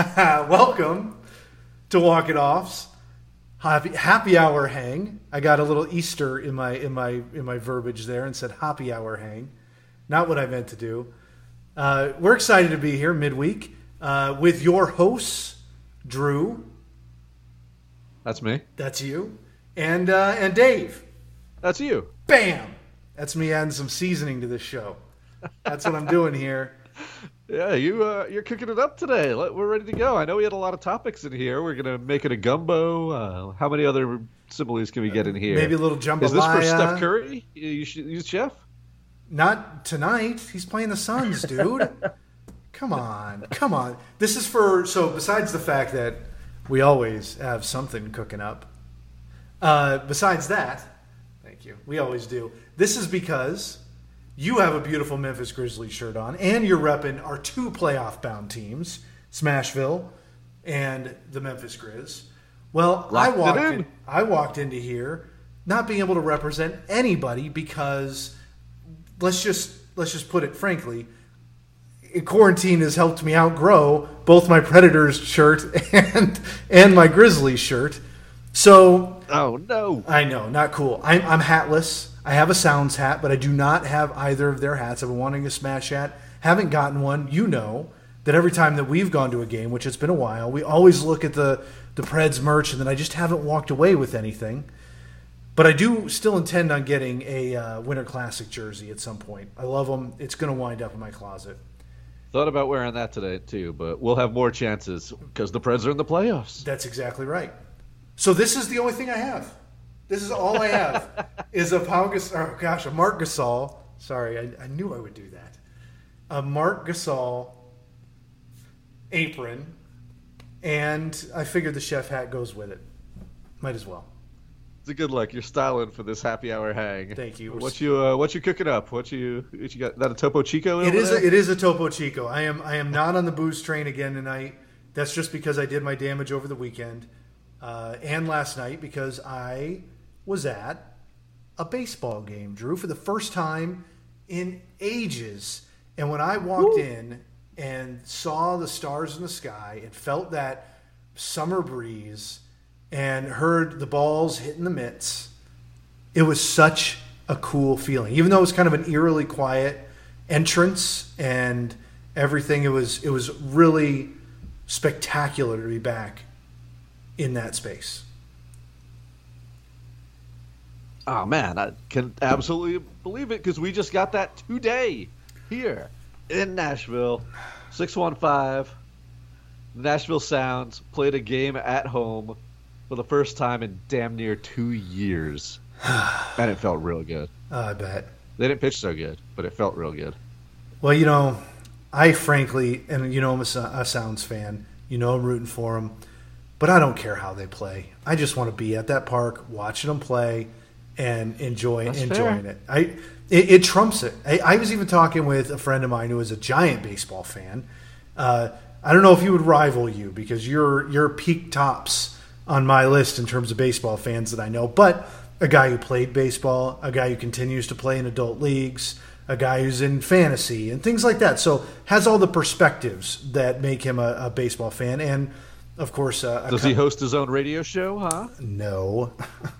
Welcome to Walk It Offs. Happy, happy hour hang. I got a little Easter in my in my in my verbiage there and said happy hour hang. Not what I meant to do. Uh, we're excited to be here midweek uh, with your hosts, Drew. That's me. That's you, and uh, and Dave. That's you. Bam. That's me adding some seasoning to this show. That's what I'm doing here. Yeah, you uh, you're cooking it up today. We're ready to go. I know we had a lot of topics in here. We're gonna make it a gumbo. Uh, how many other similes can we get in here? Maybe a little jambalaya. Is this for Steph Curry? You, you chef? Not tonight. He's playing the Suns, dude. come on, come on. This is for so. Besides the fact that we always have something cooking up. Uh, besides that, thank you. We always do. This is because you have a beautiful Memphis Grizzlies shirt on, and you're repping our two playoff bound teams, Smashville and the Memphis Grizz. Well, Locked I walked in. I walked into here not being able to represent anybody because let's just let's just put it frankly, quarantine has helped me outgrow both my Predators shirt and and my Grizzlies shirt. So, oh no, I know, not cool. I'm, I'm hatless. I have a Sounds hat, but I do not have either of their hats. I've been wanting a Smash hat. Haven't gotten one. You know that every time that we've gone to a game, which it's been a while, we always look at the the Preds merch, and then I just haven't walked away with anything. But I do still intend on getting a uh, Winter Classic jersey at some point. I love them. It's going to wind up in my closet. Thought about wearing that today too, but we'll have more chances because the Preds are in the playoffs. That's exactly right. So this is the only thing I have. This is all I have is a Pau Gasol. Oh gosh, a Marc Gasol. Sorry, I, I knew I would do that. A Marc Gasol apron, and I figured the chef hat goes with it. Might as well. It's a good look. You're styling for this happy hour hang. Thank you. What you uh, what you cooking up? What you what you got? That a Topo Chico? It is. A, it is a Topo Chico. I am I am not on the booze train again tonight. That's just because I did my damage over the weekend uh, and last night because I was at a baseball game, Drew, for the first time in ages. And when I walked Woo. in and saw the stars in the sky and felt that summer breeze and heard the balls hitting the mitts, it was such a cool feeling. Even though it was kind of an eerily quiet entrance and everything, it was it was really spectacular to be back in that space. Oh man, I can absolutely believe it because we just got that today here in Nashville. 615 Nashville Sounds played a game at home for the first time in damn near two years. and it felt real good. Oh, I bet. They didn't pitch so good, but it felt real good. Well, you know, I frankly, and you know, I'm a, a Sounds fan. You know, I'm rooting for them, but I don't care how they play. I just want to be at that park watching them play and enjoy That's enjoying fair. it. I it, it trumps it. I, I, was even talking with a friend of mine who is a giant baseball fan. Uh, I don't know if he would rival you because you're you're peak tops on my list in terms of baseball fans that I know, but a guy who played baseball, a guy who continues to play in adult leagues, a guy who's in fantasy and things like that. So has all the perspectives that make him a, a baseball fan. And of course, uh, does he host his own radio show? Huh? No.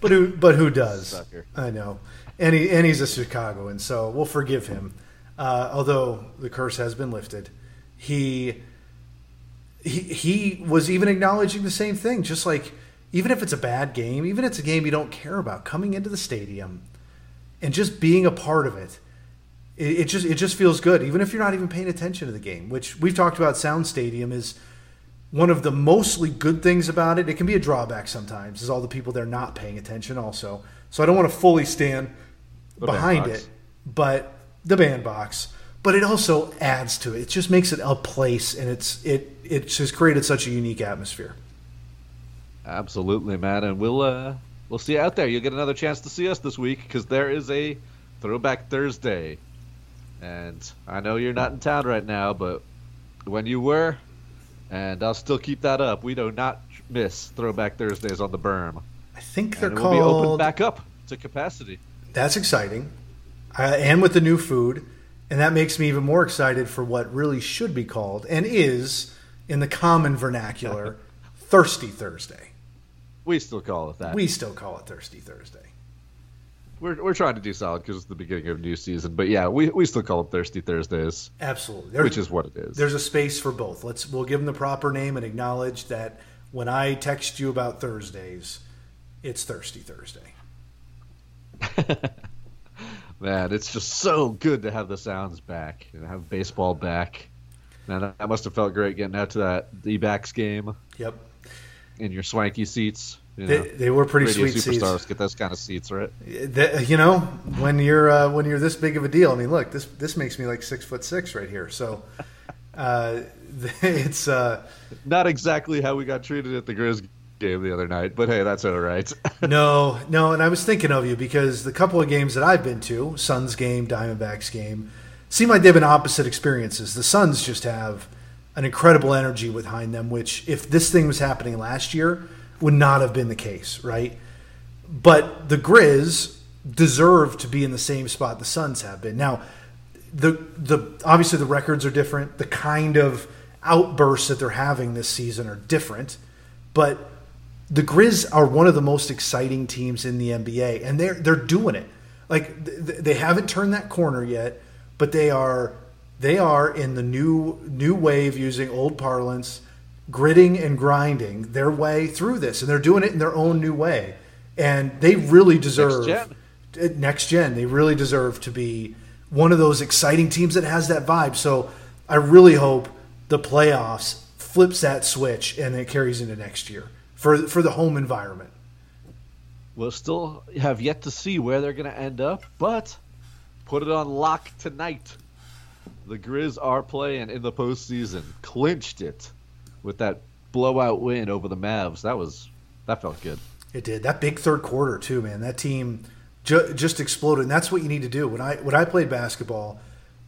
But who? But who does? Sucker. I know, and he and he's a Chicagoan, so we'll forgive him. Uh, although the curse has been lifted, he he he was even acknowledging the same thing. Just like even if it's a bad game, even if it's a game you don't care about, coming into the stadium and just being a part of it, it, it just it just feels good. Even if you're not even paying attention to the game, which we've talked about. Sound Stadium is one of the mostly good things about it, it can be a drawback sometimes, is all the people they're not paying attention also. So I don't want to fully stand the behind it, but the bandbox. But it also adds to it. It just makes it a place, and it's it it just created such a unique atmosphere. Absolutely, man, and we'll uh, we'll see you out there. You'll get another chance to see us this week because there is a Throwback Thursday, and I know you're not in town right now, but when you were, and I'll still keep that up. We do not miss Throwback Thursdays on the berm. I think they're and it called. Will be open back up to capacity. That's exciting, uh, and with the new food, and that makes me even more excited for what really should be called and is in the common vernacular, Thirsty Thursday. We still call it that. We still call it Thirsty Thursday. We're, we're trying to do solid because it's the beginning of new season, but yeah, we, we still call it Thirsty Thursdays. Absolutely, there's, which is what it is. There's a space for both. Let's we'll give them the proper name and acknowledge that when I text you about Thursdays, it's Thirsty Thursday. Man, it's just so good to have the sounds back and have baseball back. Man, that must have felt great getting out to that D backs game. Yep. In your swanky seats. You know, they, they, were pretty sweet superstars seats. get those kind of seats, right? The, you know, when you're uh, when you're this big of a deal. I mean, look, this this makes me like six foot six right here. So uh, it's uh, not exactly how we got treated at the Grizz game the other night, but hey, that's all right. no, no, and I was thinking of you because the couple of games that I've been to, Suns game, Diamondbacks game, seem like they've been opposite experiences. The Suns just have an incredible energy behind them, which if this thing was happening last year, would not have been the case, right? But the Grizz deserve to be in the same spot the Suns have been. Now, the the obviously the records are different. The kind of outbursts that they're having this season are different, but the Grizz are one of the most exciting teams in the NBA, and they're they're doing it. Like they haven't turned that corner yet, but they are they are in the new new wave using old parlance, gritting and grinding their way through this, and they're doing it in their own new way, and they really deserve next gen. Uh, next gen they really deserve to be one of those exciting teams that has that vibe. So I really hope the playoffs flips that switch and it carries into next year for for the home environment. We'll still have yet to see where they're going to end up, but put it on lock tonight. The Grizz are playing in the postseason, clinched it with that blowout win over the Mavs. That was that felt good. It did. That big third quarter too, man. That team ju- just exploded, and that's what you need to do. When I when I played basketball,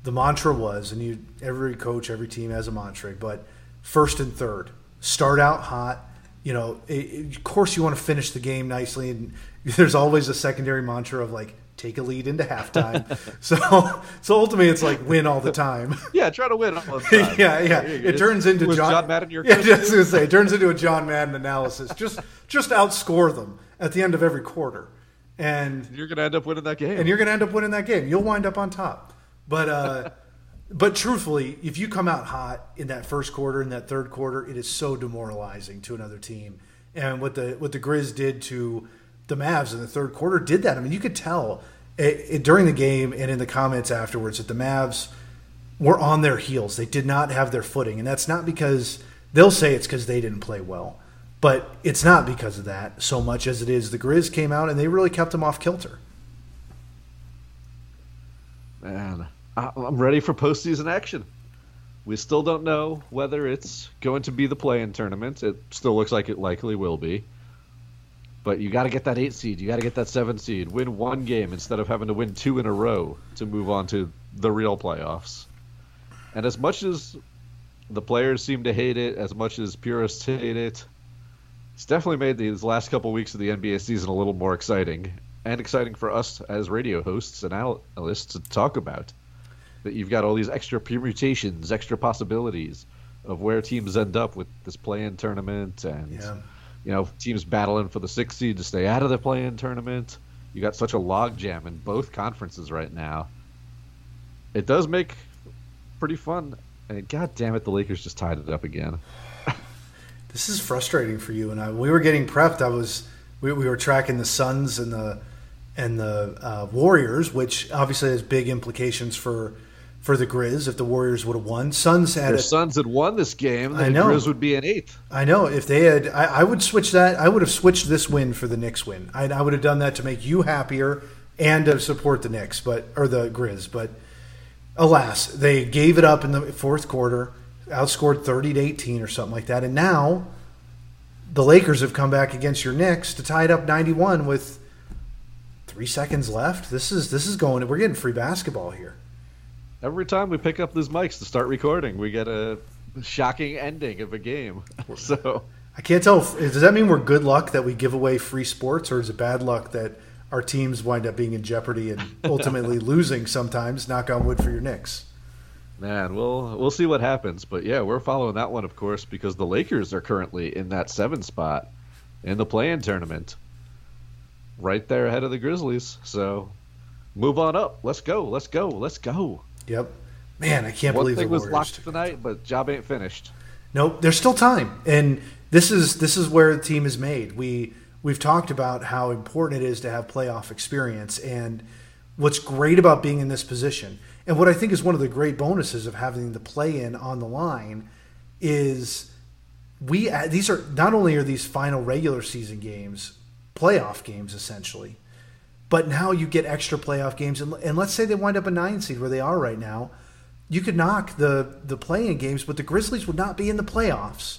the mantra was, and you every coach, every team has a mantra, but first and third, start out hot you know, it, it, of course you want to finish the game nicely, and there's always a secondary mantra of like take a lead into halftime. so, so ultimately, it's like win all the time. Yeah, try to win all the time. yeah, yeah. It turns into John, John, Madden. Your yeah, just gonna say, it turns into a John Madden analysis. Just, just outscore them at the end of every quarter, and you're gonna end up winning that game. And you're gonna end up winning that game. You'll wind up on top, but. uh but truthfully, if you come out hot in that first quarter, in that third quarter, it is so demoralizing to another team. And what the what the Grizz did to the Mavs in the third quarter did that. I mean, you could tell it, it, during the game and in the comments afterwards that the Mavs were on their heels. They did not have their footing, and that's not because they'll say it's because they didn't play well, but it's not because of that so much as it is the Grizz came out and they really kept them off kilter. Man, I'm ready for postseason action. We still don't know whether it's going to be the play-in tournament. It still looks like it likely will be. But you got to get that eight seed. You got to get that seven seed. Win one game instead of having to win two in a row to move on to the real playoffs. And as much as the players seem to hate it, as much as purists hate it, it's definitely made these last couple weeks of the NBA season a little more exciting and exciting for us as radio hosts and analysts to talk about that you've got all these extra permutations, extra possibilities of where teams end up with this play-in tournament, and yeah. You know teams battling for the sixth seed to stay out of the play-in tournament. You got such a logjam in both conferences right now. It does make pretty fun. And god damn it, the Lakers just tied it up again. this is frustrating for you and I. we were getting prepped. I was we, we were tracking the Suns and the and the uh, Warriors, which obviously has big implications for for the Grizz if the Warriors would have won. Suns had if Suns had won this game, the I know. Grizz would be an eighth. I know if they had, I, I, would switch that. I would have switched this win for the Knicks win. I, I, would have done that to make you happier and to support the Knicks, but or the Grizz. But alas, they gave it up in the fourth quarter, outscored thirty to eighteen or something like that, and now the Lakers have come back against your Knicks to tie it up ninety one with three seconds left. This is this is going. We're getting free basketball here every time we pick up these mics to start recording, we get a shocking ending of a game. so I can't tell. If, does that mean we're good luck that we give away free sports, or is it bad luck that our teams wind up being in jeopardy and ultimately losing sometimes? Knock on wood for your Knicks. Man, we'll we'll see what happens, but yeah, we're following that one, of course, because the Lakers are currently in that seven spot in the play-in tournament, right there ahead of the Grizzlies. So, move on up. Let's go. Let's go. Let's go. Yep. Man, I can't one believe thing the was Warriors locked tonight, but job ain't finished. Nope, there's still time, and this is this is where the team is made. We we've talked about how important it is to have playoff experience, and what's great about being in this position, and what I think is one of the great bonuses of having the play in on the line, is we these are not only are these final regular season games playoff games essentially, but now you get extra playoff games, and, and let's say they wind up a nine seed where they are right now you could knock the the playing games, but the Grizzlies would not be in the playoffs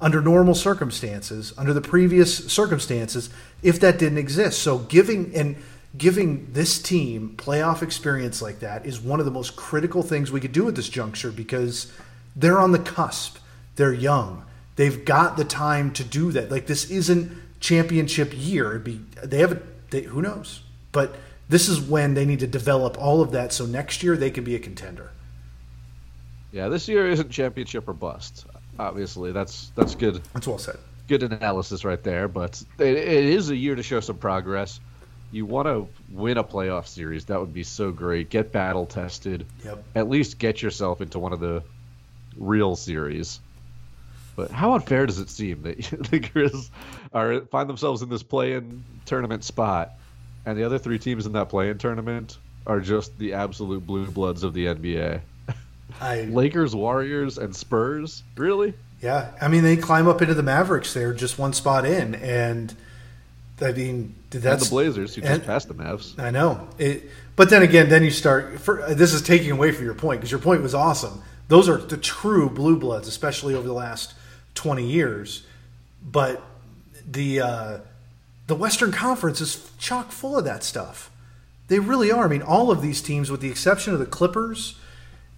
under normal circumstances, under the previous circumstances, if that didn't exist. So giving and giving this team playoff experience like that is one of the most critical things we could do at this juncture because they're on the cusp. They're young. They've got the time to do that. Like this isn't championship year. It'd be they have a they, who knows, but this is when they need to develop all of that so next year they can be a contender. Yeah, this year isn't championship or bust. Obviously, that's that's good. That's well said. Good analysis right there, but it, it is a year to show some progress. You want to win a playoff series, that would be so great. Get battle tested. Yep. At least get yourself into one of the real series. But how unfair does it seem that the Grizz are find themselves in this play-in tournament spot and the other three teams in that play-in tournament are just the absolute blue bloods of the NBA. I, Lakers, Warriors, and Spurs. Really? Yeah, I mean they climb up into the Mavericks. They're just one spot in, and I mean that's and the Blazers who just passed the Mavs. I know it, but then again, then you start. For, this is taking away from your point because your point was awesome. Those are the true blue bloods, especially over the last twenty years. But the uh, the Western Conference is chock full of that stuff. They really are. I mean, all of these teams, with the exception of the Clippers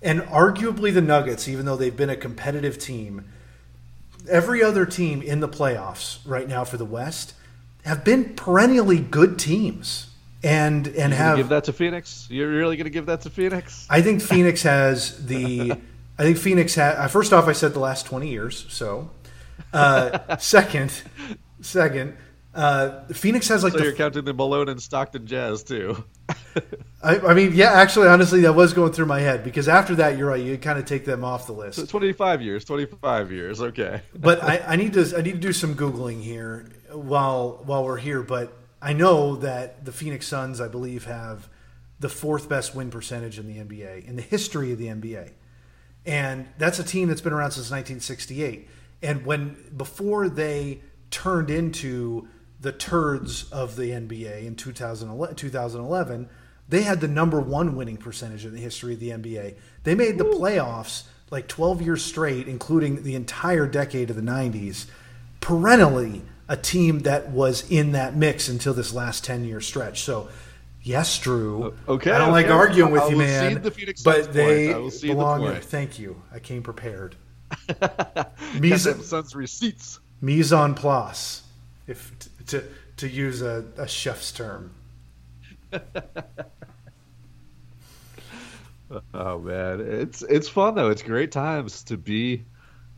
and arguably the Nuggets, even though they've been a competitive team, every other team in the playoffs right now for the West have been perennially good teams. And and have give that to Phoenix. You're really going to give that to Phoenix? I think Phoenix has the. I think Phoenix had. First off, I said the last twenty years. So, uh, second, second, uh, Phoenix has like. So the, you're counting the Malone and Stockton Jazz too. I, I, mean, yeah, actually, honestly, that was going through my head because after that, you're right. You kind of take them off the list. So 25 years, 25 years, okay. but I, I need to I need to do some googling here while while we're here. But I know that the Phoenix Suns, I believe, have the fourth best win percentage in the NBA in the history of the NBA, and that's a team that's been around since 1968. And when before they turned into the turds of the NBA in 2011, 2011, they had the number one winning percentage in the history of the NBA. They made the playoffs like 12 years straight, including the entire decade of the 90s, perennially a team that was in that mix until this last 10 year stretch. So, yes, Drew. Okay. I don't like okay. arguing with I you, man. the Phoenix but Suns they point. I will cede the belong there. Thank you. I came prepared. Mise, Suns receipts. mise en place, if to to use a, a chef's term. Oh man, it's it's fun though. It's great times to be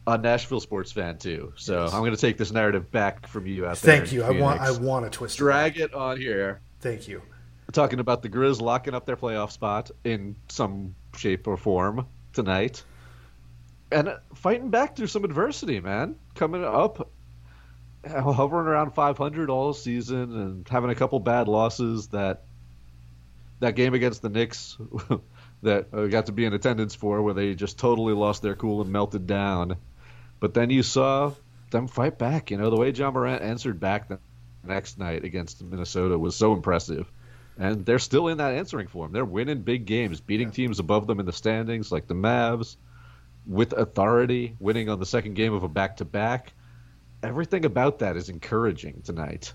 a Nashville sports fan too. So Yes. I'm going to take this narrative back from you out there. Thank you. I want I want to twist. drag it on here. Thank you. Talking about the Grizz locking up their playoff spot in some shape or form tonight, and fighting back through some adversity, man. Coming up, hovering around 500 all season, and having a couple bad losses. That that game against the Knicks that I got to be in attendance for, where they just totally lost their cool and melted down. But then you saw them fight back. You know the way Ja Morant answered back the next night against Minnesota was so impressive. And they're still in that answering form. They're winning big games, beating teams above them in the standings, like the Mavs, with authority, winning on the second game of a back to back. Everything about that is encouraging tonight.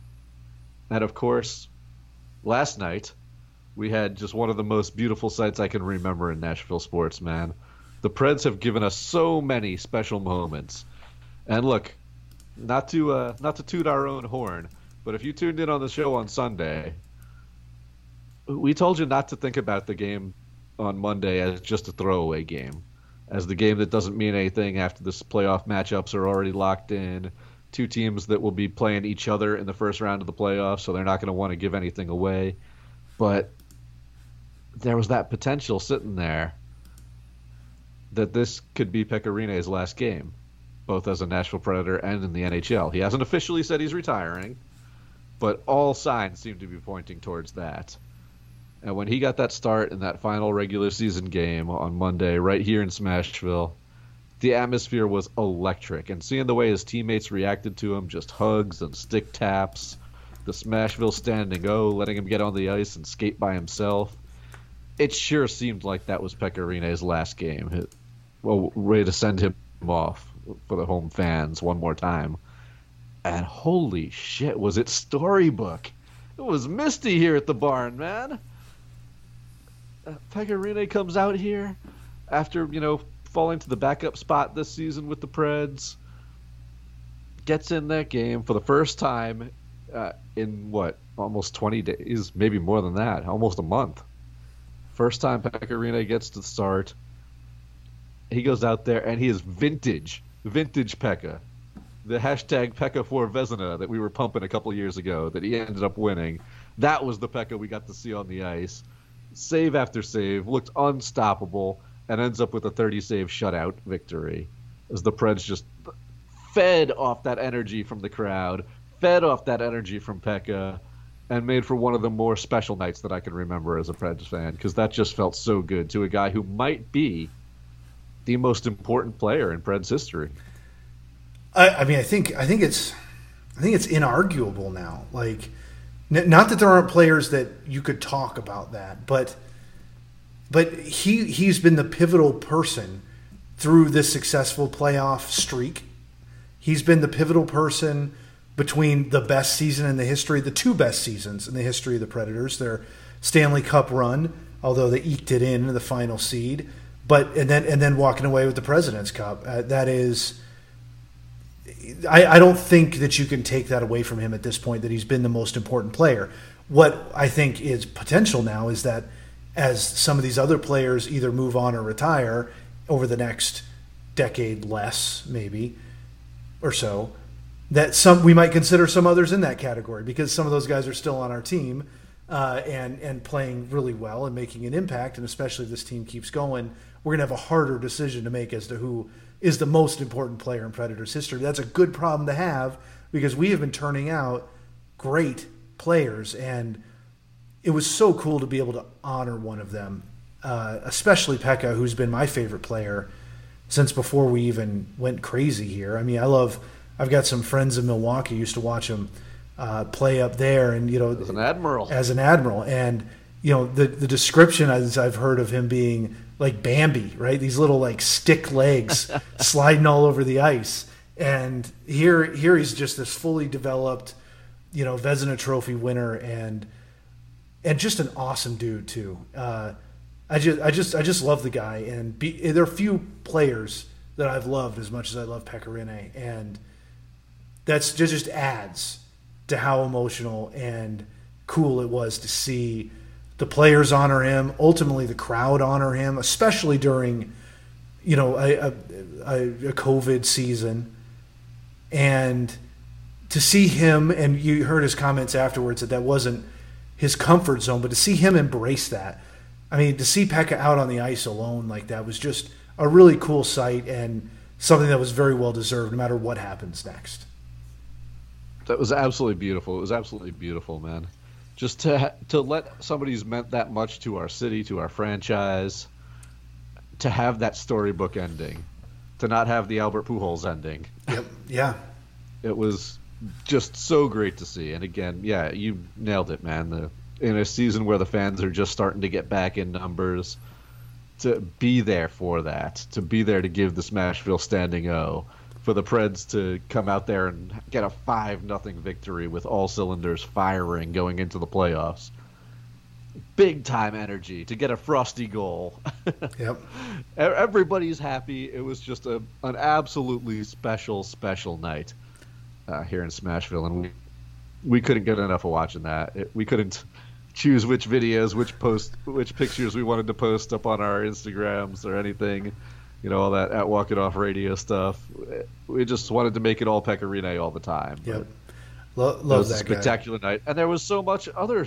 And of course, last night, we had just one of the most beautiful sights I can remember in Nashville sports, man. The Preds have given us so many special moments. And look, not to uh, not to toot our own horn, but if you tuned in on the show on Sunday, we told you not to think about the game on Monday as just a throwaway game, as the game that doesn't mean anything after this playoff matchups are already locked in. Two teams that will be playing each other in the first round of the playoffs, so they're not going to want to give anything away. But there was that potential sitting there that this could be Pekka last game, both as a Nashville Predator and in the NHL. He hasn't officially said he's retiring, but all signs seem to be pointing towards that. And when he got that start in that final regular season game on Monday, right here in Smashville, the atmosphere was electric. And seeing the way his teammates reacted to him, just hugs and stick taps, the Smashville standing O, letting him get on the ice and skate by himself, it sure seemed like that was Pekka last game. Well, ready to send him off for the home fans one more time. And holy shit, was it storybook! It was misty here at the barn, man. Pekka comes out here after you know falling to the backup spot this season with the Preds. Gets in that game for the first time uh, in what almost 20 days, maybe more than that, almost a month. First time Pekka Rinne gets to start. He goes out there and he is vintage, vintage Pekka. The hashtag Pekka for Vezina that we were pumping a couple years ago that he ended up winning. That was the Pekka we got to see on the ice. Save after save, looked unstoppable, and ends up with a 30 save shutout victory. As the Preds just fed off that energy from the crowd, fed off that energy from Pekka, and made for one of the more special nights that I can remember as a Preds fan because that just felt so good to a guy who might be the most important player in Preds history. I, I mean, I think I think it's I think it's inarguable now. Like, not that there aren't players that you could talk about that, but but he he's been the pivotal person through this successful playoff streak. He's been the pivotal person between the best season in the history, the two best seasons in the history of the Predators, their Stanley Cup run, although they eked it in, the final seed, but and then and then walking away with the President's Cup. Uh, that is. I, I don't think that you can take that away from him at this point that he's been the most important player. What I think is potential now is that as some of these other players either move on or retire over the next decade less, maybe, or so, that some we might consider some others in that category because some of those guys are still on our team uh, and and playing really well and making an impact. And especially if this team keeps going, we're gonna have a harder decision to make as to who is the most important player in Predators history. That's a good problem to have because we have been turning out great players, and it was so cool to be able to honor one of them, uh, especially Pekka, who's been my favorite player since before we even went crazy here. I mean, I love. I've got some friends in Milwaukee used to watch him uh, play up there, and you know, as an admiral, as an admiral, and you know the the description as I've heard of him being like Bambi, right? These little like stick legs sliding all over the ice, and here here he's just this fully developed, you know, Vezina Trophy winner, and and just an awesome dude too. Uh, I just I just I just love the guy, and be, there are few players that I've loved as much as I love Pekka Rinne, and that's just, just adds to how emotional and cool it was to see the players honor him, ultimately the crowd honor him, especially during, you know, a, a, a COVID season, and to see him and you heard his comments afterwards that that wasn't his comfort zone, but to see him embrace that, I mean, to see Pekka out on the ice alone like that was just a really cool sight and something that was very well deserved, no matter what happens next that was absolutely beautiful. It was absolutely beautiful, man. Just to to let somebody who's meant that much to our city, to our franchise, to have that storybook ending, to not have the Albert Pujols ending. Yep. Yeah. It was just so great to see. And again, yeah, you nailed it, man. The in a season where the fans are just starting to get back in numbers, to be there for that, to be there to give the Smashville standing O for the Preds to come out there and get a five nothing victory with all cylinders firing going into the playoffs. Big time energy to get a frosty goal. yep. Everybody's happy. It was just a an absolutely special special night uh, here in Smashville, and we we couldn't get enough of watching that. It, we couldn't choose which videos, which post, which pictures we wanted to post up on our Instagrams or anything. You know, all that at Walk It Off radio stuff. We just wanted to make it all Pekka Rinne all the time. Yep. Lo- love that spectacular guy. night, and there was so much other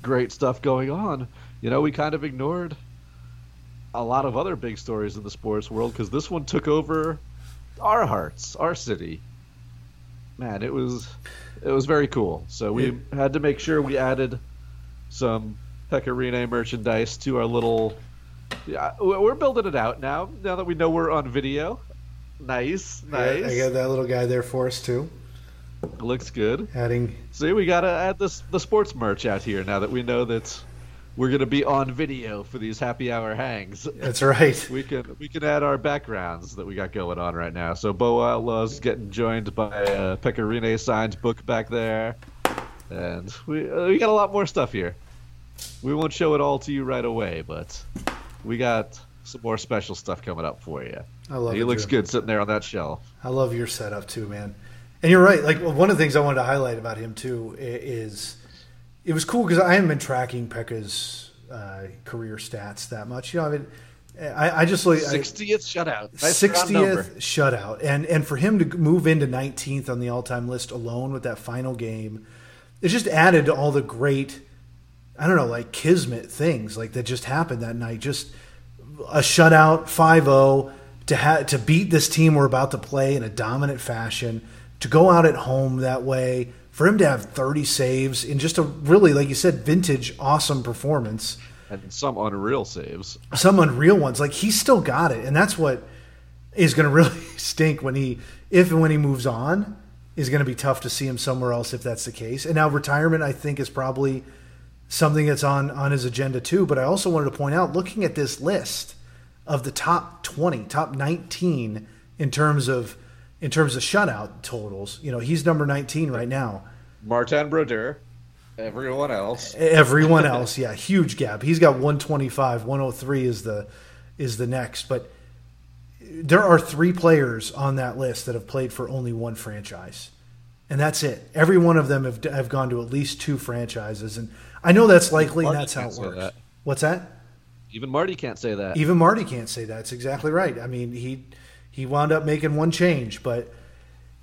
great stuff going on. You know, we kind of ignored a lot of other big stories in the sports world because this one took over our hearts, our city. Man, it was it was very cool. So we had to make sure we added some Pekka Rinne merchandise to our little. Yeah, we're building it out now. Now that we know we're on video, nice, nice. I got that little guy there for us too. Looks good. Adding. See, we gotta add this the sports merch out here now that we know that we're gonna be on video for these happy hour hangs. That's right. we can we can add our backgrounds that we got going on right now. So Bo Outlaw's getting joined by a Pekka Rinne signed book back there, and we uh, we got a lot more stuff here. We won't show it all to you right away, but we got some more special stuff coming up for you. I love he it. He looks good sitting there on that shelf. I love your setup too, man. And you're right. Like one of the things I wanted to highlight about him too is it was cool because I haven't been tracking Pekka's uh, career stats that much. You know, I mean, I, I just like sixtieth shutout, sixtieth shutout, and and for him to move into nineteenth on the all time list alone with that final game, it just added to all the great, I don't know, like kismet things like that just happened that night. Just a shutout, 5-0, to ha- to beat this team we're about to play in a dominant fashion to go out at home that way, for him to have 30 saves in just a really, like you said, vintage, awesome performance. And some unreal saves. Some unreal ones. Like he's still got it. And that's what is going to really stink when he, if and when he moves on, is going to be tough to see him somewhere else if that's the case. And now retirement, I think, is probably something that's on, on his agenda too. But I also wanted to point out, looking at this list of the top 20, top 19 in terms of in terms of shutout totals. You know, he's number 19 right now. Martin Brodeur. Everyone else. Everyone else, yeah, huge gap. He's got 125, 103 is the is the next, but there are three players on that list that have played for only one franchise. And that's it. Every one of them have, have gone to at least two franchises and I know that's likely and that's how it works. That. What's that? Even Marty can't say that. Even Marty can't say that. It's exactly right. I mean, he he wound up making one change, but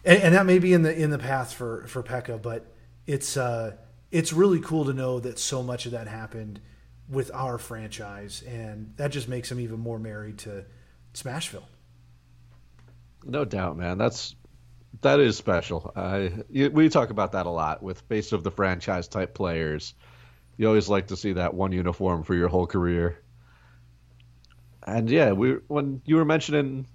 and, and, that may be in the in the path for for Pekka, but it's uh, it's really cool to know that so much of that happened with our franchise, and that just makes him even more married to Smashville. No doubt, man. That's that is special. I we talk about that a lot with base of the franchise type players. You always like to see that one uniform for your whole career. And yeah, we when you were mentioning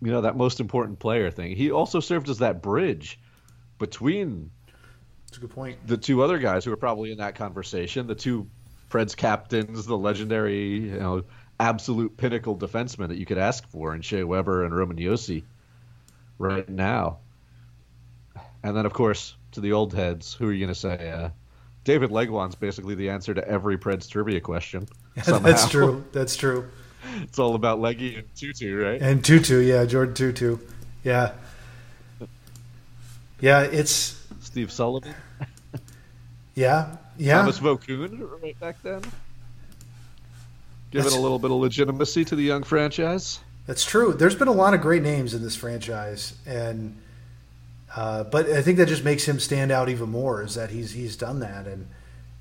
you know that most important player thing. He also served as that bridge between. That's a good point. The two other guys who are probably in that conversation, the two Preds captains, the legendary, you know, absolute pinnacle defenseman that you could ask for in Shea Weber and Roman Josi right now. And then, of course, to the old heads, who are you going to say? Uh, David Legwand's basically the answer to every Preds trivia question. That's true. That's true it's all about Leggy and Tootoo, right? And Tootoo, yeah, Jordin Tootoo, yeah, yeah. It's Steve Sullivan. yeah, yeah. Tomas Vokoun right back then. Give it a little bit of legitimacy to the young franchise. That's true. There's been a lot of great names in this franchise, and uh, but I think that just makes him stand out even more. Is that he's he's done that, and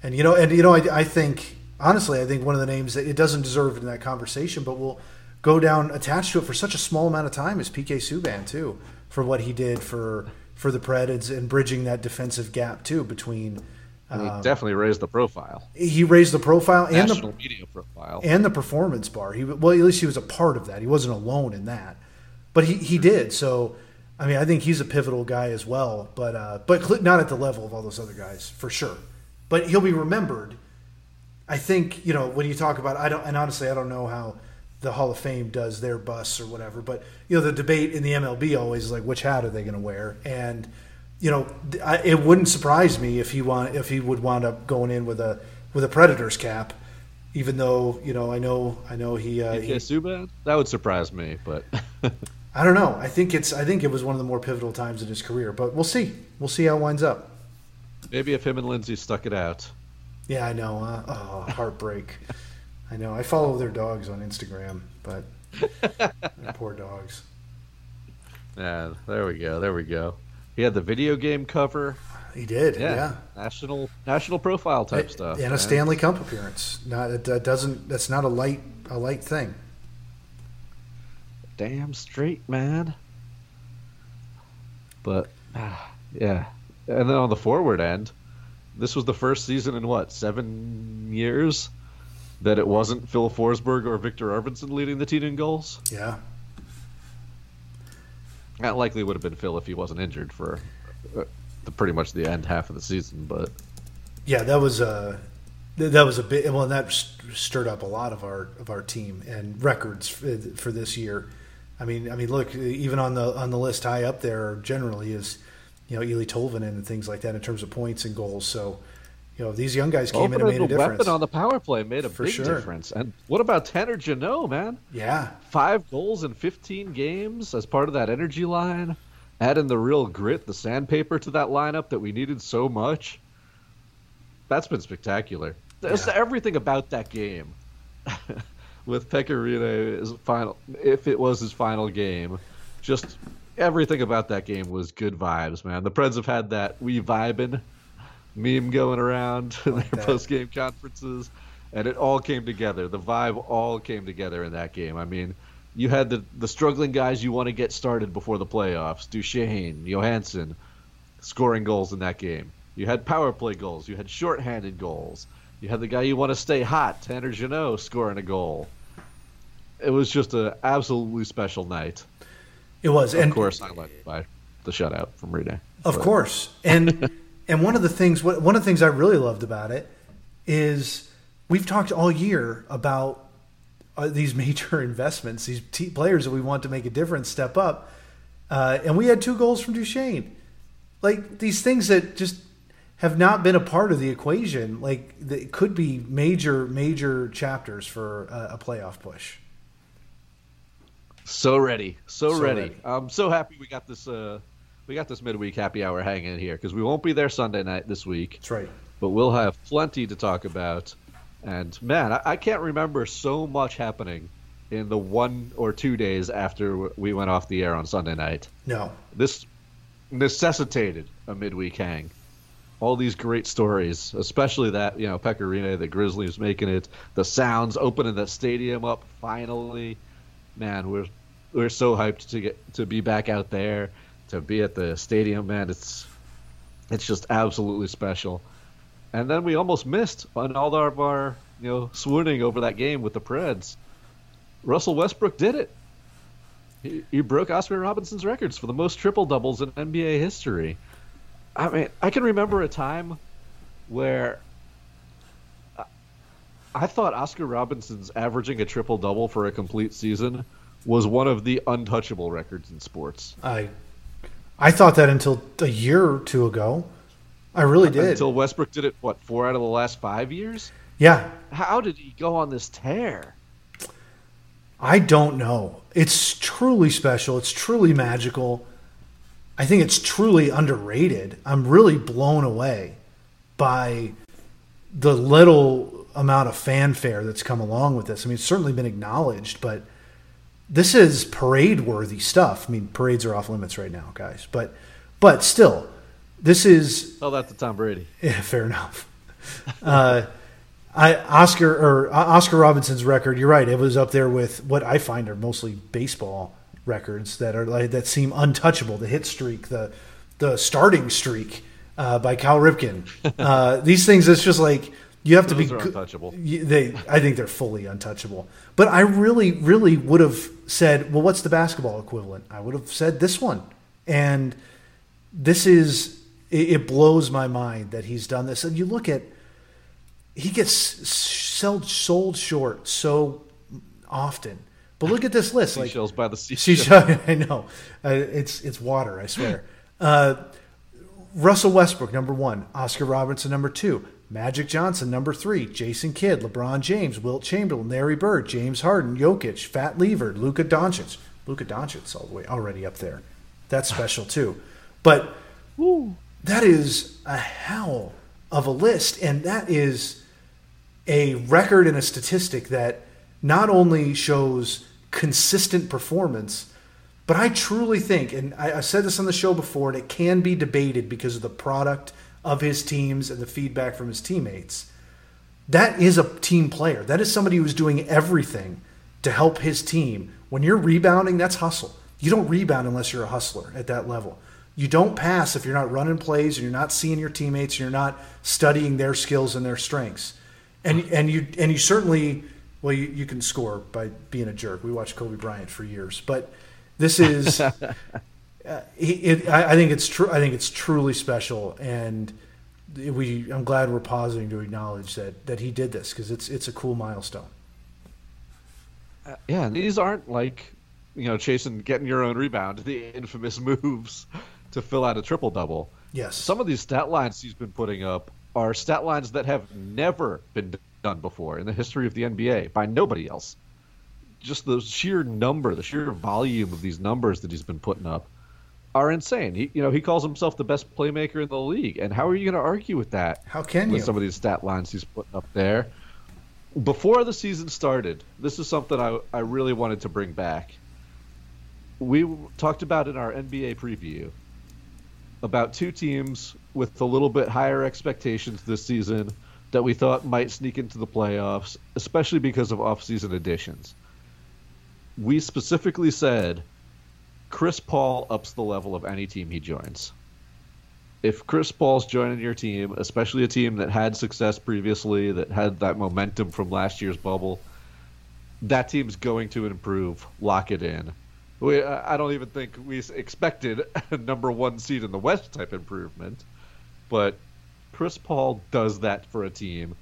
and you know, and you know, I, I think honestly, I think one of the names that it doesn't deserve in that conversation, but will go down attached to it for such a small amount of time is PK Subban too, for what he did for for the Preds and bridging that defensive gap too between. Um, he definitely raised the profile. He raised the profile and the media profile and the performance bar. He well, at least he was a part of that. He wasn't alone in that, but he he did. So, I mean, I think he's a pivotal guy as well. But uh, but not at the level of all those other guys for sure. But he'll be remembered I think you know when you talk about I don't and honestly I don't know how the Hall of Fame does their busts or whatever, but you know the debate in the MLB always is like which hat are they going to wear, and you know I, it wouldn't surprise me if he want if he would wind up going in with a with a Predators cap, even though you know I know I know he uh, he, Subban that would surprise me, but I don't know. I think it's I think it was one of the more pivotal times in his career, but we'll see. We'll see how it winds up. Maybe if him and Lindsey stuck it out. Yeah, I know. Uh, oh, heartbreak. I know. I follow their dogs on Instagram, but poor dogs. Yeah, there we go. There we go. He had the video game cover. He did. Yeah. yeah. National national profile type it, stuff. And man. a Stanley Cup appearance. Not that doesn't. That's not a light a light thing. Damn straight, man. But ah, yeah, and then on the forward end, this was the first season in what seven years that it wasn't Phil Forsberg or Viktor Arvidsson leading the team in goals. Yeah, that likely would have been Phil if he wasn't injured for uh, the, pretty much the end half of the season. But yeah, that was uh, a that was a bit well, that stirred up a lot of our of our team and records for, uh, for this year. I mean, I mean, look, even on the on the list high up there generally is you know Eeli Tolvanen and things like that in terms of points and goals. So you know these young guys came in and made a difference. Weapon on the power play made a For big sure. difference. And what about Tanner Jeannot, man? Yeah, five goals in 15 games as part of that energy line, adding the real grit, the sandpaper to that lineup that we needed so much. That's been spectacular. Yeah. everything about that game. with Pekka Rinne's final, if it was his final game, just everything about that game was good vibes, man. The Preds have had that we vibing meme going around in like their post game conferences, and it all came together. The vibe all came together in that game. I mean, you had the the struggling guys you want to get started before the playoffs: Duchene, Johansen, scoring goals in that game. You had power play goals. You had shorthanded goals. You had the guy you want to stay hot, Tanner Jeannot, scoring a goal. It was just an absolutely special night. It was, of and of course, I led by the shutout from Rinne. Of but. course, and and one of the things, one of the things I really loved about it is we've talked all year about uh, these major investments, these t- players that we want to make a difference, step up, uh, and we had two goals from Duchene. Like these things that just have not been a part of the equation. Like it could be major, major chapters for a, a playoff push. So ready, so, so ready. ready. I'm so happy we got this. Uh, we got this midweek happy hour hanging here because we won't be there Sunday night this week. That's right. But we'll have plenty to talk about. And man, I, I can't remember so much happening in the one or two days after we went off the air on Sunday night. No. This necessitated a midweek hang all these great stories, especially that you know Pekka Rinne, the Grizzlies making it, the Sounds opening the stadium up finally. Man, we're we're so hyped to get to be back out there, to be at the stadium. Man, it's it's just absolutely special. And then we almost missed on all of our you know swooning over that game with the Preds. Russell Westbrook did it. He, he broke Oscar Robinson's records for the most triple doubles in NBA history. I mean, I can remember a time where uh, I thought Oscar Robinson's averaging a triple double for a complete season was one of the untouchable records in sports. I I thought that until a year or two ago. I really uh, did. Until Westbrook did it what, 4 out of the last 5 years? Yeah. How did he go on this tear? I don't know. It's truly special. It's truly magical. I think it's truly underrated. I'm really blown away by the little amount of fanfare that's come along with this. I mean, it's certainly been acknowledged, but this is parade worthy stuff. I mean, parades are off limits right now, guys, but but still, this is. Oh, that's the Tom Brady. Yeah, fair enough. uh, I Oscar or uh, Oscar Robinson's record. You're right. It was up there with what I find are mostly baseball records that are like that seem untouchable. The hit streak, the the starting streak uh, by Cal Ripken. Uh, these things, it's just like you have Those to be untouchable. They, I think they're fully untouchable. But I really, really would have said, well, what's the basketball equivalent? I would have said this one, and this is it, it blows my mind that he's done this. And you look at he gets sold sold short so often but look at this list. Seashells like, by the seashell. I know. Uh, it's it's water. I swear. Uh, Russell Westbrook number one. Oscar Robertson number two. Magic Johnson number three. Jason Kidd, LeBron James, Wilt Chamberlain, Larry Bird, James Harden, Jokic, Fat Lever, Luka Doncic. Luka Doncic all the way already up there. That's special too. But that is a hell of a list, and that is a record and a statistic that not only shows consistent performance, but I truly think, and I, I said this on the show before, and it can be debated because of the product of his teams and the feedback from his teammates. That is a team player. That is somebody who's doing everything to help his team. When you're rebounding, that's hustle. You don't rebound unless you're a hustler at that level. You don't pass if you're not running plays and you're not seeing your teammates and you're not studying their skills and their strengths. And and you and you certainly well you, you can score by being a jerk. We watched Kobe Bryant for years, but this is uh, it, I, I think it's true. I think it's truly special, and we I'm glad we're pausing to acknowledge that that he did this because it's it's a cool milestone. Uh, yeah, these aren't like you know chasing getting your own rebound, the infamous moves to fill out a triple double. Yes. Some of these stat lines he's been putting up are stat lines that have never been done before in the history of the NBA by nobody else. Just the sheer number, the sheer volume of these numbers that he's been putting up are insane. He, you know, he calls himself the best playmaker in the league, and how are you going to argue with that? How can you with you? some of these stat lines he's putting up there? Before the season started, this is something I, I really wanted to bring back. We talked about in our NBA preview about two teams with a little bit higher expectations this season that we thought might sneak into the playoffs, especially because of offseason additions. We specifically said Chris Paul ups the level of any team he joins. If Chris Paul's joining your team, especially a team that had success previously, that had that momentum from last year's bubble, that team's going to improve. Lock it in. We, I don't even think we expected a number one seed in the West type improvement, but Chris Paul does that for a team,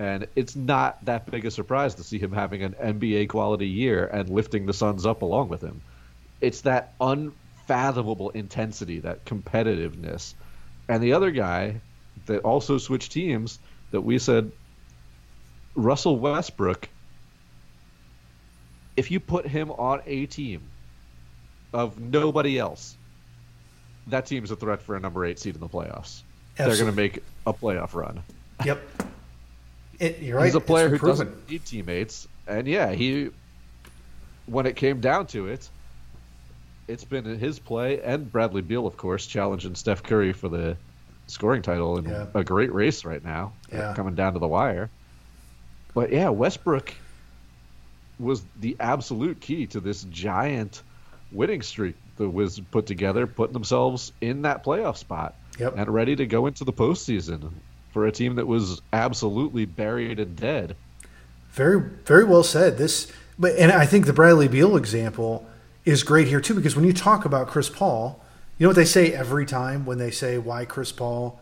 and it's not that big a surprise to see him having an NBA quality year and lifting the Suns up along with him. It's that unfathomable intensity, that competitiveness. And the other guy that also switched teams that we said Russell Westbrook if you put him on a team of nobody else, that team's a threat for a number eight seed in the playoffs. Absolutely. They're going to make a playoff run. Yep. It, you're right. He's a player who doesn't need teammates, and yeah, he. When it came down to it, it's been his play and Bradley Beal, of course, challenging Steph Curry for the scoring title in yeah. a great race right now, uh, yeah. coming down to the wire. But yeah, Westbrook was the absolute key to this giant winning streak the Wiz put together, putting themselves in that playoff spot yep. and ready to go into the postseason for a team that was absolutely buried and dead. Very, very well said. This, but and I think the Bradley Beal example is great here too because when you talk about Chris Paul, you know what they say every time when they say why Chris Paul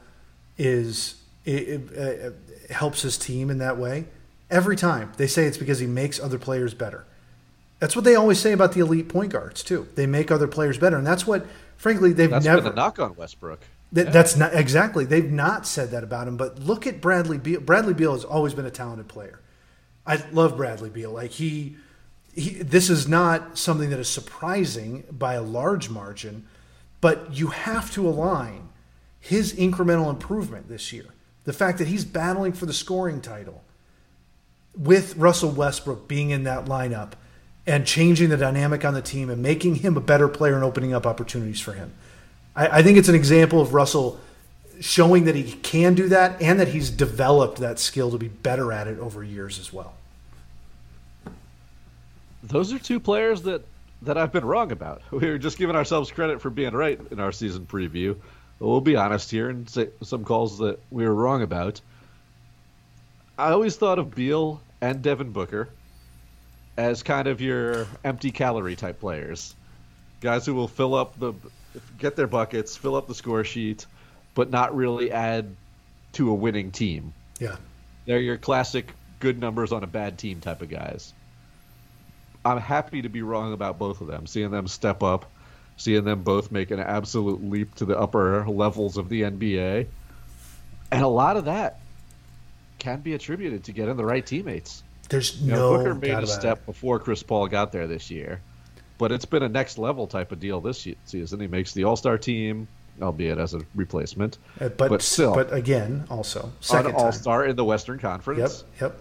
is it, it, it uh, helps his team in that way. Every time they say it's because he makes other players better. That's what they always say about the elite point guards too. They make other players better, and that's what, frankly, they've that's never. Been a knock on Westbrook. Yeah. That's not exactly. They've not said that about him. But look at Bradley Beal. Bradley Beal has always been a talented player. I love Bradley Beal. Like he, he, this is not something that is surprising by a large margin, but you have to align his incremental improvement this year. The fact that he's battling for the scoring title with Russell Westbrook being in that lineup and changing the dynamic on the team and making him a better player and opening up opportunities for him. I, I think it's an example of Russell showing that he can do that and that he's developed that skill to be better at it over years as well. Those are two players that that I've been wrong about. We are just giving ourselves credit for being right in our season preview. But we'll be honest here and say some calls that we were wrong about. I always thought of Beal and Devin Booker as kind of your empty calorie type players, guys who will fill up the get their buckets, fill up the score sheet, but not really add to a winning team. Yeah, they're your classic good numbers on a bad team type of guys. I'm happy to be wrong about both of them, seeing them step up, seeing them both make an absolute leap to the upper levels of the NBA. And a lot of that can be attributed to getting the right teammates. There's you know, no Booker made a step it. before Chris Paul got there this year, but it's been a next level type of deal this season. He makes the All Star team. albeit as a replacement. Uh, but, but still, but again, also second All Star in the Western Conference. Yep, yep.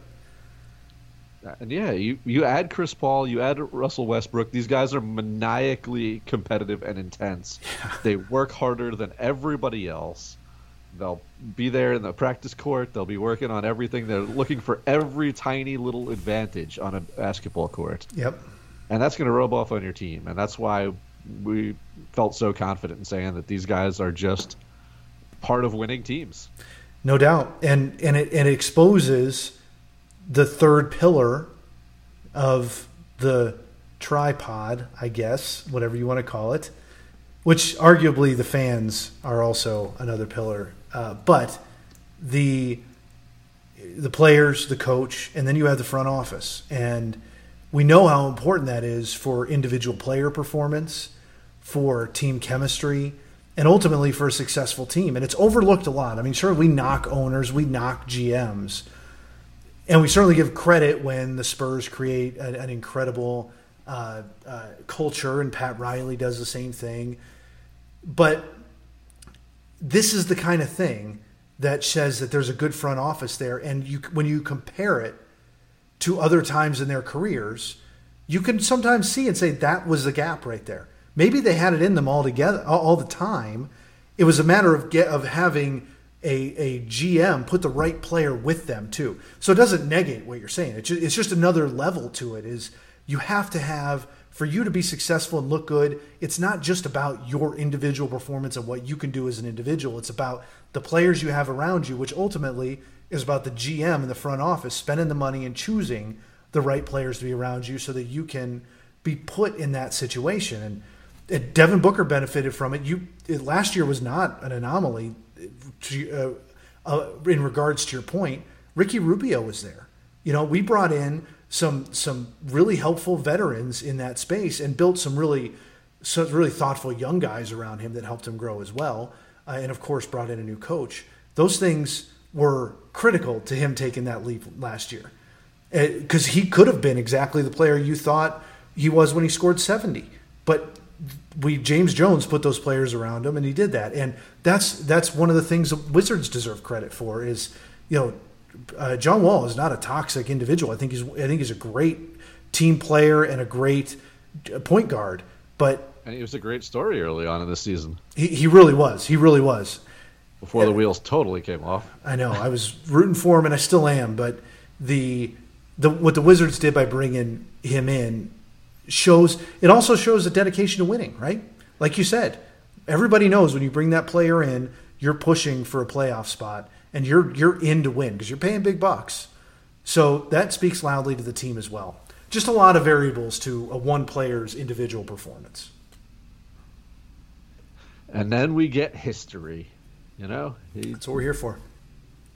And yeah, you, you add Chris Paul, you add Russell Westbrook. These guys are maniacally competitive and intense. Yeah. They work harder than everybody else. They'll be there in the practice court. They'll be working on everything. They're looking for every tiny little advantage on a basketball court. Yep. And that's going to rub off on your team. And that's why we felt so confident in saying that these guys are just part of winning teams. No doubt. And and it and it exposes the third pillar of the tripod, I guess, whatever you want to call it, which arguably the fans are also another pillar. Uh, but the the players, the coach, and then you have the front office, and we know how important that is for individual player performance, for team chemistry, and ultimately for a successful team. And it's overlooked a lot. I mean, sure, we knock owners, we knock GMs and we certainly give credit when the Spurs create an, an incredible uh, uh, culture, and Pat Riley does the same thing. But this is the kind of thing that says that there's a good front office there, and you when you compare it to other times in their careers, you can sometimes see and say that was the gap right there. Maybe they had it in them all together all, the time. It was a matter of get, of having a, a GM put the right player with them too. So it doesn't negate what you're saying. It's just, it's just another level to it. Is you have to have for you to be successful and look good. It's not just about your individual performance and what you can do as an individual. It's about the players you have around you, which ultimately is about the GM in the front office spending the money and choosing the right players to be around you so that you can be put in that situation. And, and Devin Booker benefited from it. You it, last year was not an anomaly to, uh, uh, in regards to your point, Ricky Rubio was there. You know, we brought in some some really helpful veterans in that space and built some really some really thoughtful young guys around him that helped him grow as well. Uh, and of course, brought in a new coach. Those things were critical to him taking that leap last year because uh, he could have been exactly the player you thought he was when he scored 70. But we James Jones put those players around him, and he did that. And that's that's one of the things the Wizards deserve credit for. Is you know, uh, John Wall is not a toxic individual. I think he's I think he's a great team player and a great uh, point guard. But and he was a great story early on in the season. He he really was. He really was. Before the wheels totally came off. I know. I was rooting for him, and I still am. But the the what the Wizards did by bringing him in shows it also shows a dedication to winning, right? Like you said, everybody knows when you bring that player in, you're pushing for a playoff spot and you're you're in to win because you're paying big bucks. So that speaks loudly to the team as well. Just a lot of variables to a one player's individual performance. And then we get history. You know, he that's what we're here for.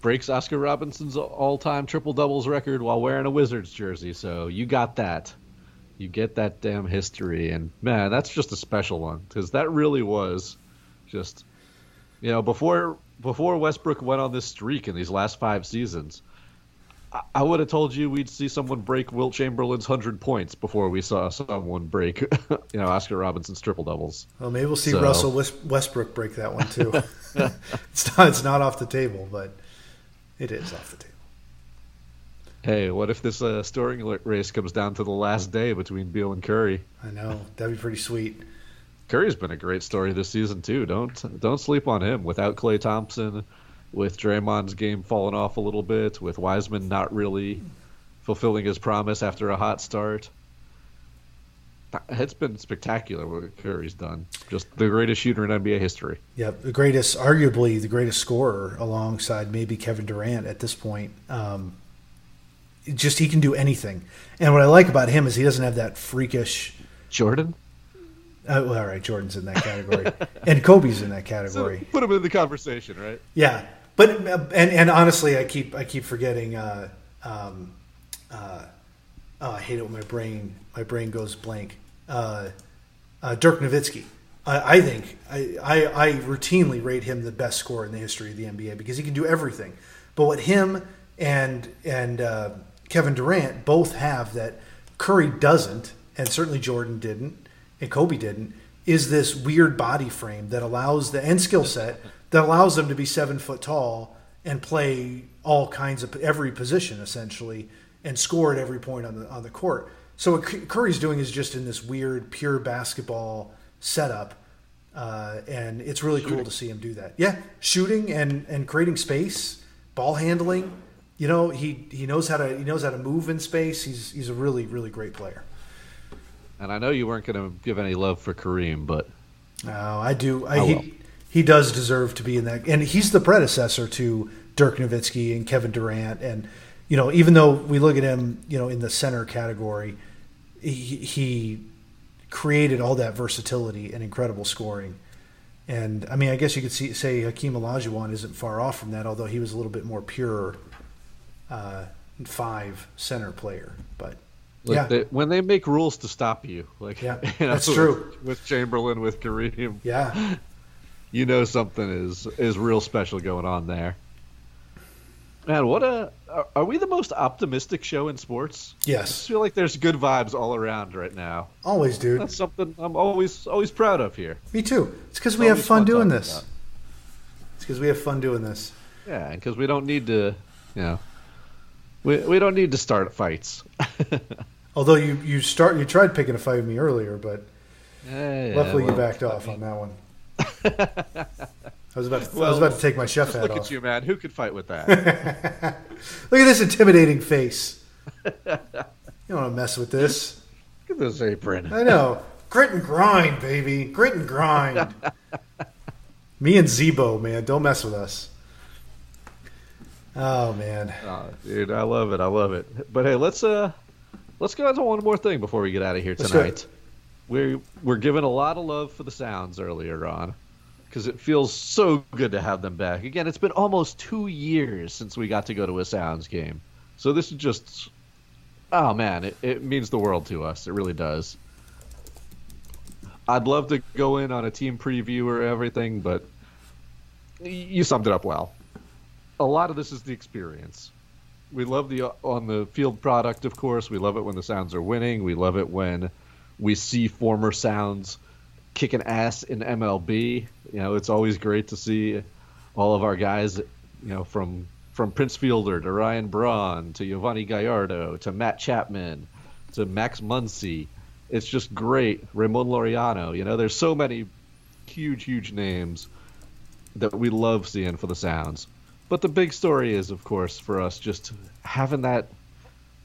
Breaks Oscar Robinson's all-time triple doubles record while wearing a Wizards jersey. So you got that you get that damn history, and man, that's just a special one because that really was just, you know, before before Westbrook went on this streak in these last five seasons. I, I would have told you we'd see someone break Wilt Chamberlain's hundred points before we saw someone break, you know, Oscar Robinson's triple doubles. Well, maybe we'll see so. Russell Westbrook break that one too. it's not it's not off the table, but it is off the table hey, what if this uh, storing race comes down to the last day between Beal and Curry? I know that'd be pretty sweet. Curry's been a great story this season too. Don't don't sleep on him. Without Klay Thompson, with Draymond's game falling off a little bit, with Wiseman not really fulfilling his promise after a hot start. It's been spectacular what Curry's done. Just the greatest shooter in NBA history. Yep, the greatest, arguably the greatest scorer, alongside maybe Kevin Durant at this point. Um, just he can do anything. And what I like about him is he doesn't have that freakish Jordan. Uh, well, all right, Jordan's in that category, and Kobe's in that category. So put him in the conversation, right? Yeah, but and and honestly, I keep I keep forgetting. Uh, um, uh, oh, I hate it when my brain my brain goes blank. Uh, uh, Dirk Nowitzki. I, think I, I, I routinely rate him the best scorer in the history of the NBA because he can do everything. But what him and and uh, Kevin Durant both have that Curry doesn't, and certainly Jordan didn't, and Kobe didn't, is this weird body frame that allows the and skill set that allows them to be seven foot tall and play all kinds of every position essentially and score at every point on the on the court. So what Curry's doing is just in this weird pure basketball setup, uh, and it's really shooting. cool to see him do that. Yeah, shooting and and creating space, ball handling. You know, he he knows how to he knows how to move in space. He's he's a really really great player. And I know you weren't going to give any love for Kareem, but no, I do. I, oh, well. he he does deserve to be in that, and he's the predecessor to Dirk Nowitzki and Kevin Durant, and you know, even though we look at him, you know, in the center category, he, he created all that versatility and incredible scoring. And I mean, I guess you could see, say Hakeem Olajuwon isn't far off from that, although he was a little bit more pure uh, five center player. But like yeah, they, when they make rules to stop you, like yeah, you know, that's true. With, with Chamberlain, with Kareem, yeah, you know something is is real special going on there. Man, what a are we the most optimistic show in sports? Yes. I feel like there's good vibes all around right now. Always, dude. That's something I'm always always proud of here. Me too. It's because we have fun, fun doing this. About. It's because we have fun doing this. Yeah, and because we don't need to, you know, we we don't need to start fights. Although you you start you tried picking a fight with me earlier, but yeah, luckily well, you backed off on that one. I was about to, well, I was about to take my chef hat look off. Look at you, man. Who could fight with that? look at this intimidating face. you don't want to mess with this. Look at this apron. I know. Grit and grind, baby. Grit and grind. Me and Z-Bo, man. Don't mess with us. Oh man. Oh, dude, I love it. I love it. But hey, let's uh let's go on to one more thing before we get out of here tonight. We're we're giving a lot of love for the sounds earlier on because it feels so good to have them back. Again, it's been almost two years since we got to go to a Sounds game, so this is just, oh man, it, it means the world to us. It really does. I'd love to go in on a team preview or everything, but you summed it up well. A lot of this is the experience. We love the uh, on the field product, of course. We love it when the Sounds are winning. We love it when we see former Sounds kicking ass in MLB. You know, it's always great to see all of our guys, you know, from from Prince Fielder to Ryan Braun to Yovani Gallardo to Matt Chapman to Max Muncy. It's just great. Ramon Laureano. You know, there's so many huge, huge names that we love seeing for the Sounds. But the big story is, of course, for us just having that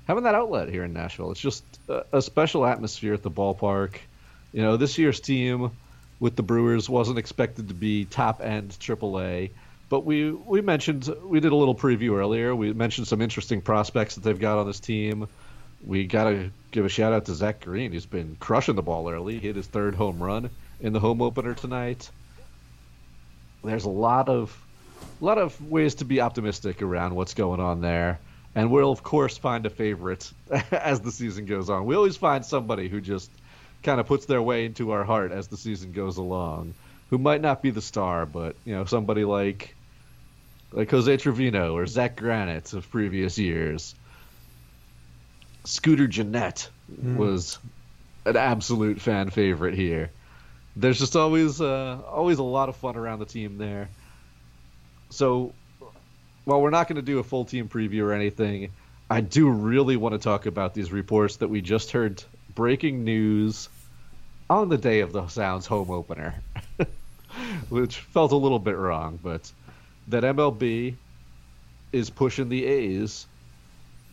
having that outlet here in Nashville. It's just a, a special atmosphere at the ballpark. You know, this year's team with the Brewers wasn't expected to be top end AAA, but we we mentioned we did a little preview earlier. We mentioned some interesting prospects that they've got on this team. We got to give a shout out to Zach Green, who's been crushing the ball early. He hit his third home run in the home opener tonight. There's a lot of a lot of ways to be optimistic around what's going on there. And we'll of course find a favorite as the season goes on. We always find somebody who just kind of puts their way into our heart as the season goes along, who might not be the star, but you know somebody like like Jose Trevino or Zach Granite of previous years. Scooter Gennett mm. was an absolute fan favorite here. There's just always uh, always a lot of fun around the team there. So, while we're not going to do a full team preview or anything, I do really want to talk about these reports that we just heard breaking news on the day of the Sounds home opener, which felt a little bit wrong, but that MLB is pushing the A's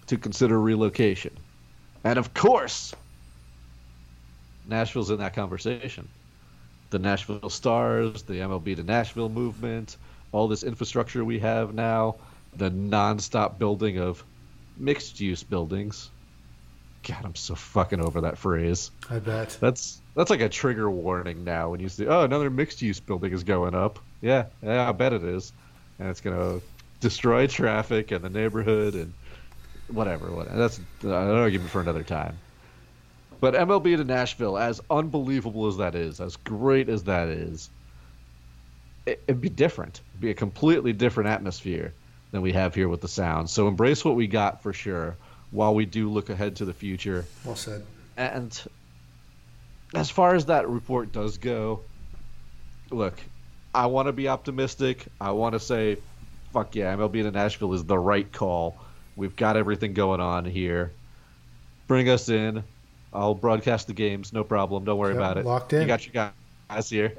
to consider relocation. And of course, Nashville's in that conversation. The Nashville Stars, the MLB to Nashville movement, all this infrastructure we have now, the nonstop building of mixed use buildings God, I'm so fucking over that phrase. I bet. That's that's like a trigger warning now when you see, oh, another mixed use building is going up. Yeah, yeah, I bet it is, and it's gonna destroy traffic and the neighborhood and whatever. whatever. That's an argument for another time. But MLB to Nashville, as unbelievable as that is, as great as that is, it, would be different. It'd be a completely different atmosphere than we have here with the sound. So embrace what we got for sure while we do look ahead to the future. Well said. And as far as that report does go, look, I want to be optimistic. I want to say, fuck yeah, MLB to Nashville is the right call. We've got everything going on here. Bring us in. I'll broadcast the games, no problem. Don't worry yep, about it. Locked in. You got your guys here.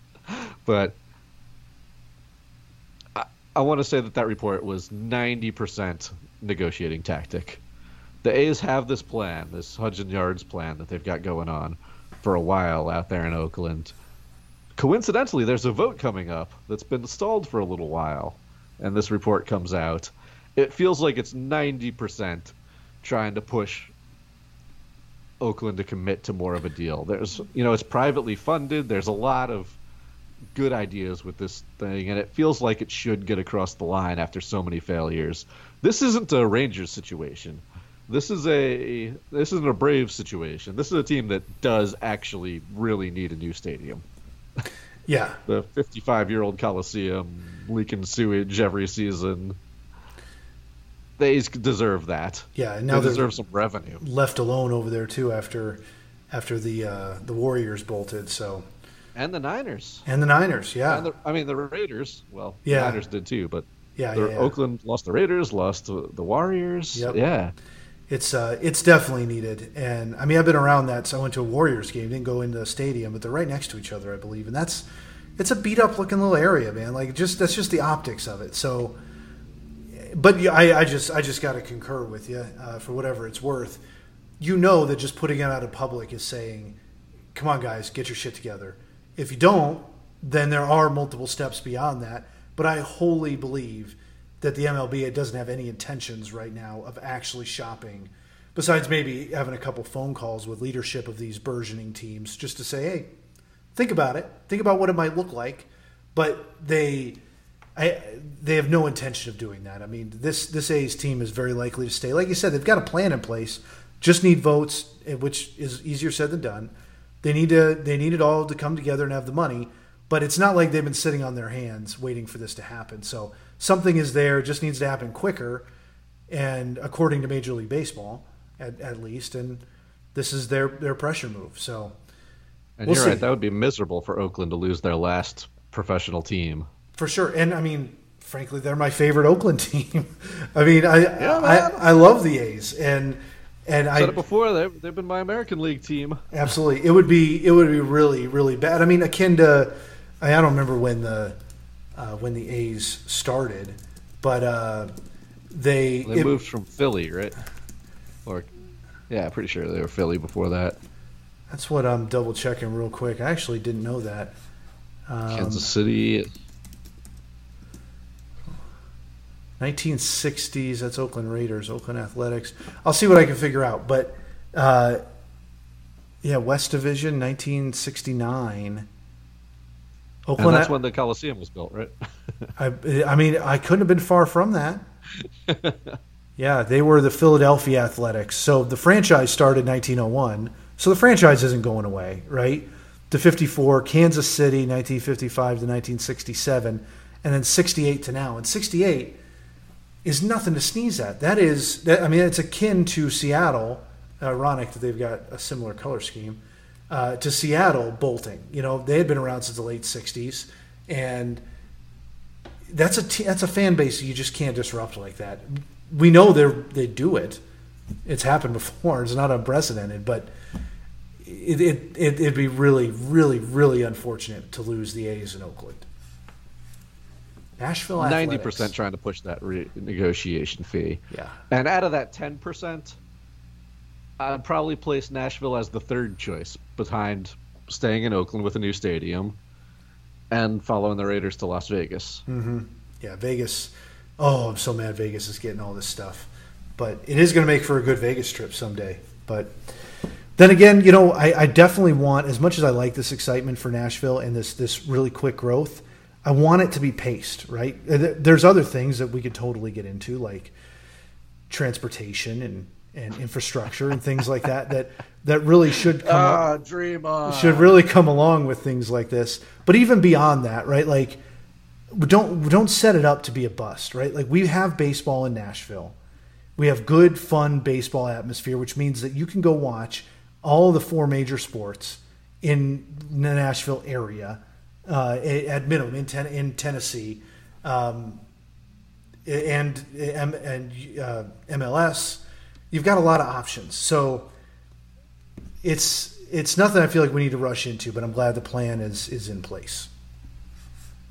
but I, I want to say that that report was 90% negotiating tactic. The A's have this plan, this Hudson Yards plan that they've got going on for a while out there in Oakland. Coincidentally, there's a vote coming up that's been stalled for a little while, and this report comes out. It feels like it's 90% trying to push Oakland to commit to more of a deal. There's, you know, it's privately funded. There's a lot of good ideas with this thing, and it feels like it should get across the line after so many failures. This isn't a Rangers situation this is a this isn't a brave situation. This is a team that does actually really need a new stadium. Yeah, the 55 year old Coliseum leaking sewage every season. They deserve that. Yeah, and now they deserve some revenue. Left alone over there too after after the uh, the Warriors bolted. So and the Niners and the Niners, yeah. The, I mean the Raiders. Well, yeah. the Niners did too, but yeah, yeah, yeah, Oakland lost the Raiders, lost the Warriors. Yep. Yeah it's uh, it's definitely needed. And I mean, I've been around that. So I went to a Warriors game, didn't go into the stadium, but they're right next to each other, I believe. And that's it's a beat up looking little area, man. Like just that's just the optics of it. So, but I, I just I just got to concur with you uh, for whatever it's worth. You know that just putting it out in public is saying, "Come on, guys, get your shit together." If you don't, then there are multiple steps beyond that. But I wholly believe that the MLB doesn't have any intentions right now of actually shopping, besides maybe having a couple phone calls with leadership of these burgeoning teams just to say, hey, think about it, think about what it might look like. But they, I, they have no intention of doing that. I mean, this this A's team is very likely to stay. Like you said, they've got a plan in place. Just need votes, eh, which is easier said than done. They need to they need it all to come together and have the money. But it's not like they've been sitting on their hands waiting for this to happen. So something is there, just needs to happen quicker, and according to Major League Baseball, at, at least, and this is their their pressure move. So, and we'll you're see. right, that would be miserable for Oakland to lose their last professional team for sure. And I mean, frankly, they're my favorite Oakland team. I mean, I, yeah, I I love the A's and. And I said it before. They've, they've been my American League team. Absolutely, it would be it would be really really bad. I mean, akin to I don't remember when the uh, when the A's started, but uh, they they it, moved from Philly, right? Or yeah, pretty sure they were Philly before that. That's what I'm double checking real quick. I actually didn't know that. Um, Kansas City. 1960s. That's Oakland Raiders, Oakland Athletics. I'll see what I can figure out, but uh, yeah, West Division, 1969. Oakland. And that's when the Coliseum was built, right? I, I mean, I couldn't have been far from that. yeah, they were the Philadelphia Athletics. So the franchise started 1901. So the franchise isn't going away, right? To 54, Kansas City, 1955 to 1967, and then 68 to now. And 68 is nothing to sneeze at. That is, that, I mean, it's akin to Seattle. Ironic that they've got a similar color scheme uh, to Seattle bolting. You know, they had been around since the late '60s, and that's a t- that's a fan base you just can't disrupt like that. We know they they do it. It's happened before. It's not unprecedented, but it, it, it it'd be really really really unfortunate to lose the A's in Oakland. Nashville ninety percent trying to push that re- negotiation fee. Yeah, and out of that ten percent, I'd probably place Nashville as the third choice behind staying in Oakland with a new stadium and following the Raiders to Las Vegas. Mm-hmm. Yeah, Vegas. Oh, I'm so mad Vegas is getting all this stuff. But it is going to make for a good Vegas trip someday. But then again, you know, I, I, definitely want, as much as I like this excitement for Nashville and this this really quick growth, I want it to be paced, right? There's other things that we could totally get into, like transportation and and infrastructure and things like that that that really should come ah, up, should really come along with things like this. But even beyond that, right? Like don't don't set it up to be a bust, right? Like we have baseball in Nashville. We have good fun baseball atmosphere, which means that you can go watch all the four major sports in the Nashville area, uh, at minimum in, ten, in Tennessee, um, and and uh, MLS. You've got a lot of options, so it's it's nothing I feel like we need to rush into. But I'm glad the plan is is in place.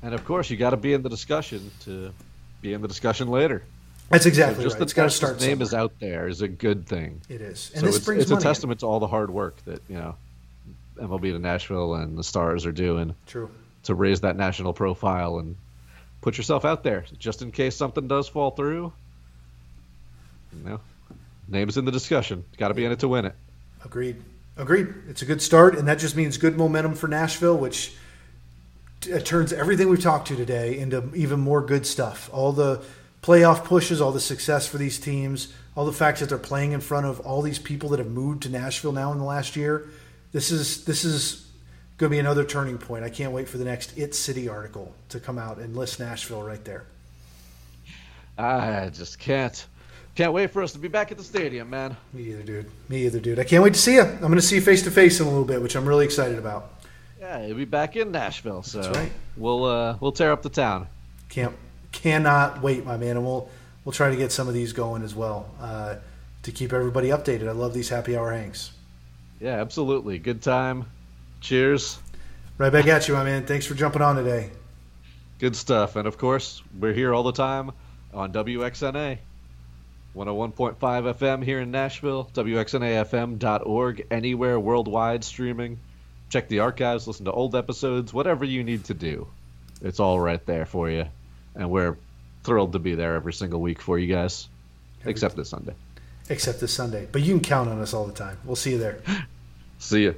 And of course, you got to be in the discussion to be in the discussion later. That's exactly so just right. The it's got to start. Name somewhere. is out there is a good thing. It is, and so this it's, brings it's a testament in. to all the hard work that you know MLB to Nashville and the Stars are doing. True. To raise that national profile and put yourself out there, just in case something does fall through. You know, names in the discussion. Got to be in it to win it. Agreed. Agreed. It's a good start, and that just means good momentum for Nashville, which t- uh, turns everything we've talked to today into even more good stuff. All the playoff pushes, all the success for these teams, all the fact that they're playing in front of all these people that have moved to Nashville now in the last year. This is this is going to be another turning point. I can't wait for the next It City article to come out and list Nashville right there. I just can't. Can't wait for us to be back at the stadium, man. Me either, dude. Me either, dude. I can't wait to see you. I'm going to see you face to face in a little bit, which I'm really excited about. Yeah, you'll be back in Nashville, so That's right. we'll uh, we'll tear up the town. Can't cannot wait, my man, and we'll we'll try to get some of these going as well uh, to keep everybody updated. I love these happy hour hangs. Yeah, absolutely. Good time. Cheers. Right back at you, my man. Thanks for jumping on today. Good stuff, and of course, we're here all the time on WXNA. 101.5 FM here in Nashville, WXNAFM.org, anywhere worldwide streaming. Check the archives, listen to old episodes, whatever you need to do. It's all right there for you and we're thrilled to be there every single week for you guys, except this Sunday. Except this Sunday, but you can count on us all the time. We'll see you there. see you.